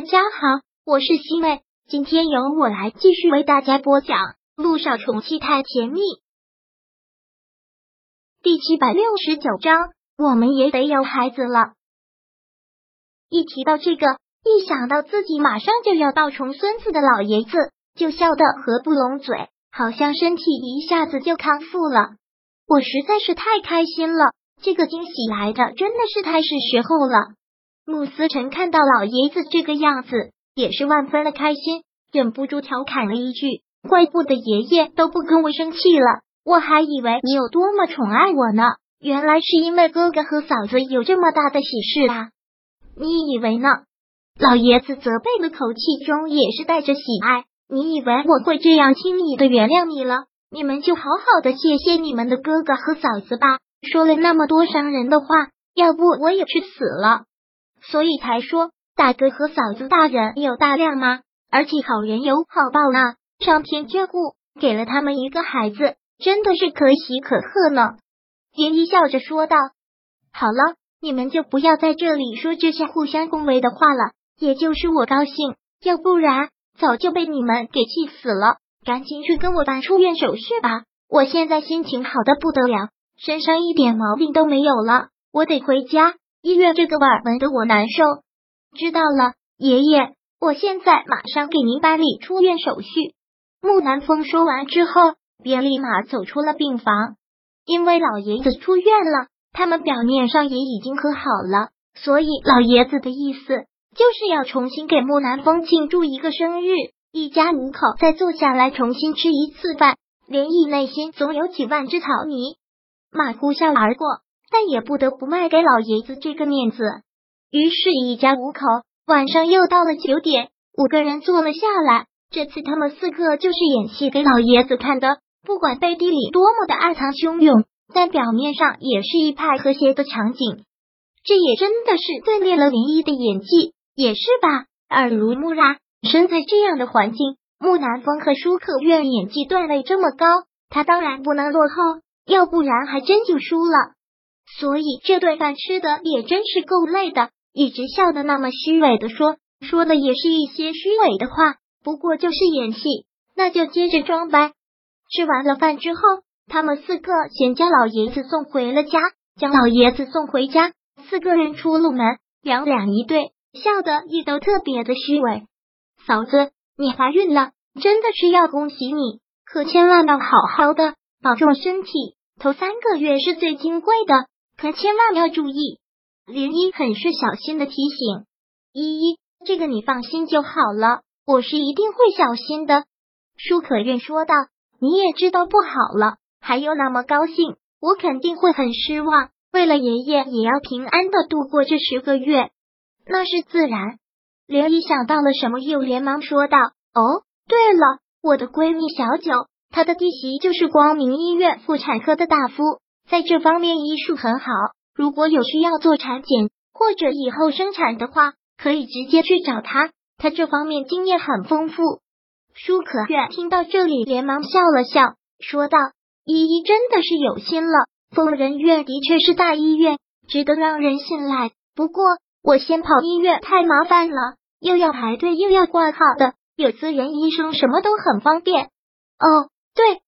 大家好，我是西妹，今天由我来继续为大家播讲《路上宠妻太甜蜜》第七百六十九章。我们也得有孩子了。一提到这个，一想到自己马上就要抱重孙子的老爷子，就笑得合不拢嘴，好像身体一下子就康复了。我实在是太开心了，这个惊喜来的真的是太是时候了。穆思成看到老爷子这个样子，也是万分的开心，忍不住调侃了一句：“怪不得爷爷都不跟我生气了，我还以为你有多么宠爱我呢，原来是因为哥哥和嫂子有这么大的喜事啊！你以为呢？”老爷子责备的口气中也是带着喜爱。你以为我会这样轻易的原谅你了？你们就好好的谢谢你们的哥哥和嫂子吧。说了那么多伤人的话，要不我也去死了。所以才说大哥和嫂子大人有大量吗？而且好人有好报呢，上天眷顾，给了他们一个孩子，真的是可喜可贺呢。林一笑着说道：“好了，你们就不要在这里说这些互相恭维的话了。也就是我高兴，要不然早就被你们给气死了。赶紧去跟我办出院手续吧，我现在心情好的不得了，身上一点毛病都没有了，我得回家。”医院这个味儿闻得我难受。知道了，爷爷，我现在马上给您办理出院手续。木南风说完之后，便立马走出了病房。因为老爷子出院了，他们表面上也已经和好了，所以老爷子的意思就是要重新给木南风庆祝一个生日，一家五口再坐下来重新吃一次饭。连毅内心总有几万只草泥马呼啸而过。但也不得不卖给老爷子这个面子，于是，一家五口晚上又到了九点，五个人坐了下来。这次他们四个就是演戏给老爷子看的，不管背地里多么的暗藏汹涌，但表面上也是一派和谐的场景。这也真的是锻炼了林一的演技，也是吧？耳濡目染，身在这样的环境，木南风和舒克愿演技段位这么高，他当然不能落后，要不然还真就输了。所以这顿饭吃的也真是够累的，一直笑的那么虚伪的说，说的也是一些虚伪的话，不过就是演戏，那就接着装呗。吃完了饭之后，他们四个先将老爷子送回了家，将老爷子送回家，四个人出了门，两两一对，笑的也都特别的虚伪。嫂子，你怀孕了，真的是要恭喜你，可千万要好好的保重身体，头三个月是最金贵的。可千万要注意，林一很是小心的提醒依依：“这个你放心就好了，我是一定会小心的。”舒可愿说道：“你也知道不好了，还有那么高兴，我肯定会很失望。为了爷爷，也要平安的度过这十个月，那是自然。”林一想到了什么，又连忙说道：“哦，对了，我的闺蜜小九，她的弟媳就是光明医院妇产科的大夫。”在这方面医术很好，如果有需要做产检或者以后生产的话，可以直接去找他，他这方面经验很丰富。舒可愿听到这里，连忙笑了笑，说道：“依依真的是有心了，疯人院的确是大医院，值得让人信赖。不过我先跑医院太麻烦了，又要排队又要挂号的，有私人医生什么都很方便。”哦，对，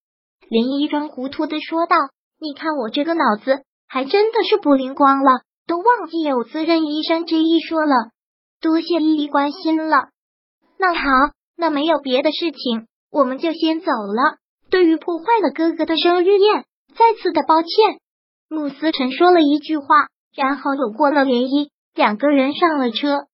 林一装糊涂的说道。你看我这个脑子还真的是不灵光了，都忘记有自认医生这一说了。多谢依依关心了。那好，那没有别的事情，我们就先走了。对于破坏了哥哥的生日宴，再次的抱歉。穆思辰说了一句话，然后走过了涟漪，两个人上了车。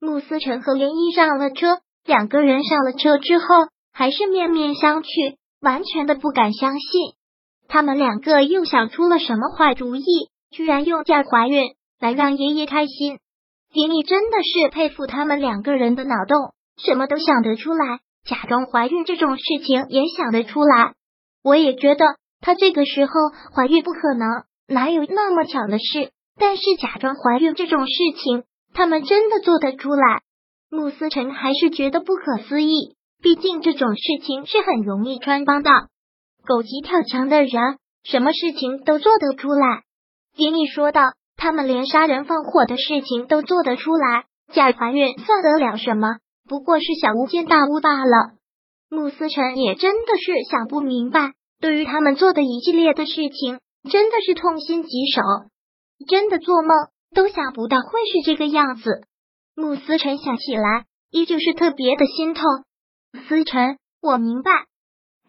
穆思辰和涟漪上了车，两个人上了车之后，还是面面相觑，完全的不敢相信。他们两个又想出了什么坏主意？居然用假怀孕来让爷爷开心。林毅真的是佩服他们两个人的脑洞，什么都想得出来，假装怀孕这种事情也想得出来。我也觉得他这个时候怀孕不可能，哪有那么巧的事？但是假装怀孕这种事情，他们真的做得出来。穆思成还是觉得不可思议，毕竟这种事情是很容易穿帮的。狗急跳墙的人，什么事情都做得出来。丁毅说道：“他们连杀人放火的事情都做得出来，假怀孕算得了什么？不过是小巫见大巫罢了。穆思成也真的是想不明白，对于他们做的一系列的事情，真的是痛心疾首，真的做梦都想不到会是这个样子。穆思成想起来，依旧是特别的心痛。思成，我明白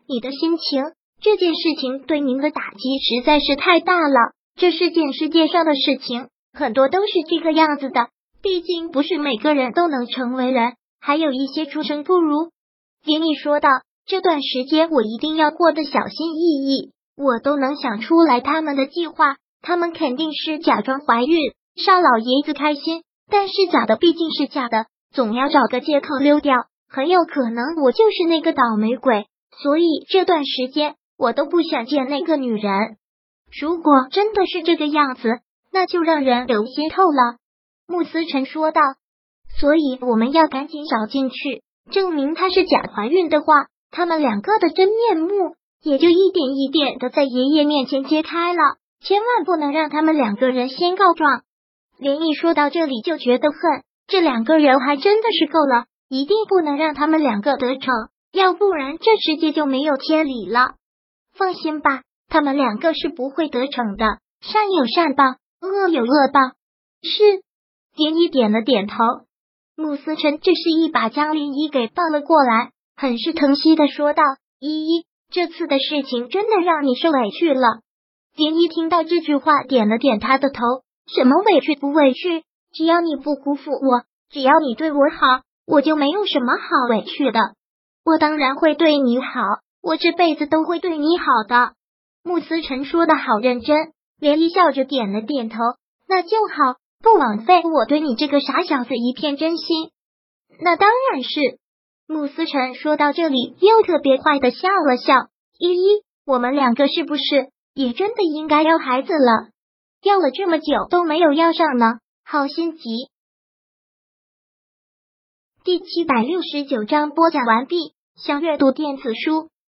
你的心情，这件事情对您的打击实在是太大了。这世界世界上的事情很多都是这个样子的，毕竟不是每个人都能成为人，还有一些出生不如。给你说道：“这段时间我一定要过得小心翼翼，我都能想出来他们的计划。他们肯定是假装怀孕，少老爷子开心。但是假的毕竟是假的，总要找个借口溜掉。很有可能我就是那个倒霉鬼，所以这段时间我都不想见那个女人。”如果真的是这个样子，那就让人流心透了。”穆思辰说道。“所以我们要赶紧找进去，证明她是假怀孕的话，他们两个的真面目也就一点一点的在爷爷面前揭开了。千万不能让他们两个人先告状。”连毅说到这里就觉得恨，这两个人还真的是够了，一定不能让他们两个得逞，要不然这世界就没有天理了。放心吧。他们两个是不会得逞的，善有善报，恶有恶报。是，连依点了点头。穆思辰这是一把将林依给抱了过来，很是疼惜的说道：“依依，这次的事情真的让你受委屈了。”连依听到这句话，点了点他的头：“什么委屈不委屈？只要你不辜负我，只要你对我好，我就没有什么好委屈的。我当然会对你好，我这辈子都会对你好的。”穆思成说的好认真，连依笑着点了点头，那就好，不枉费我对你这个傻小子一片真心。那当然是。穆思成说到这里，又特别坏的笑了笑。依依，我们两个是不是也真的应该要孩子了？要了这么久都没有要上呢，好心急。第七百六十九章播讲完毕。想阅读电子书，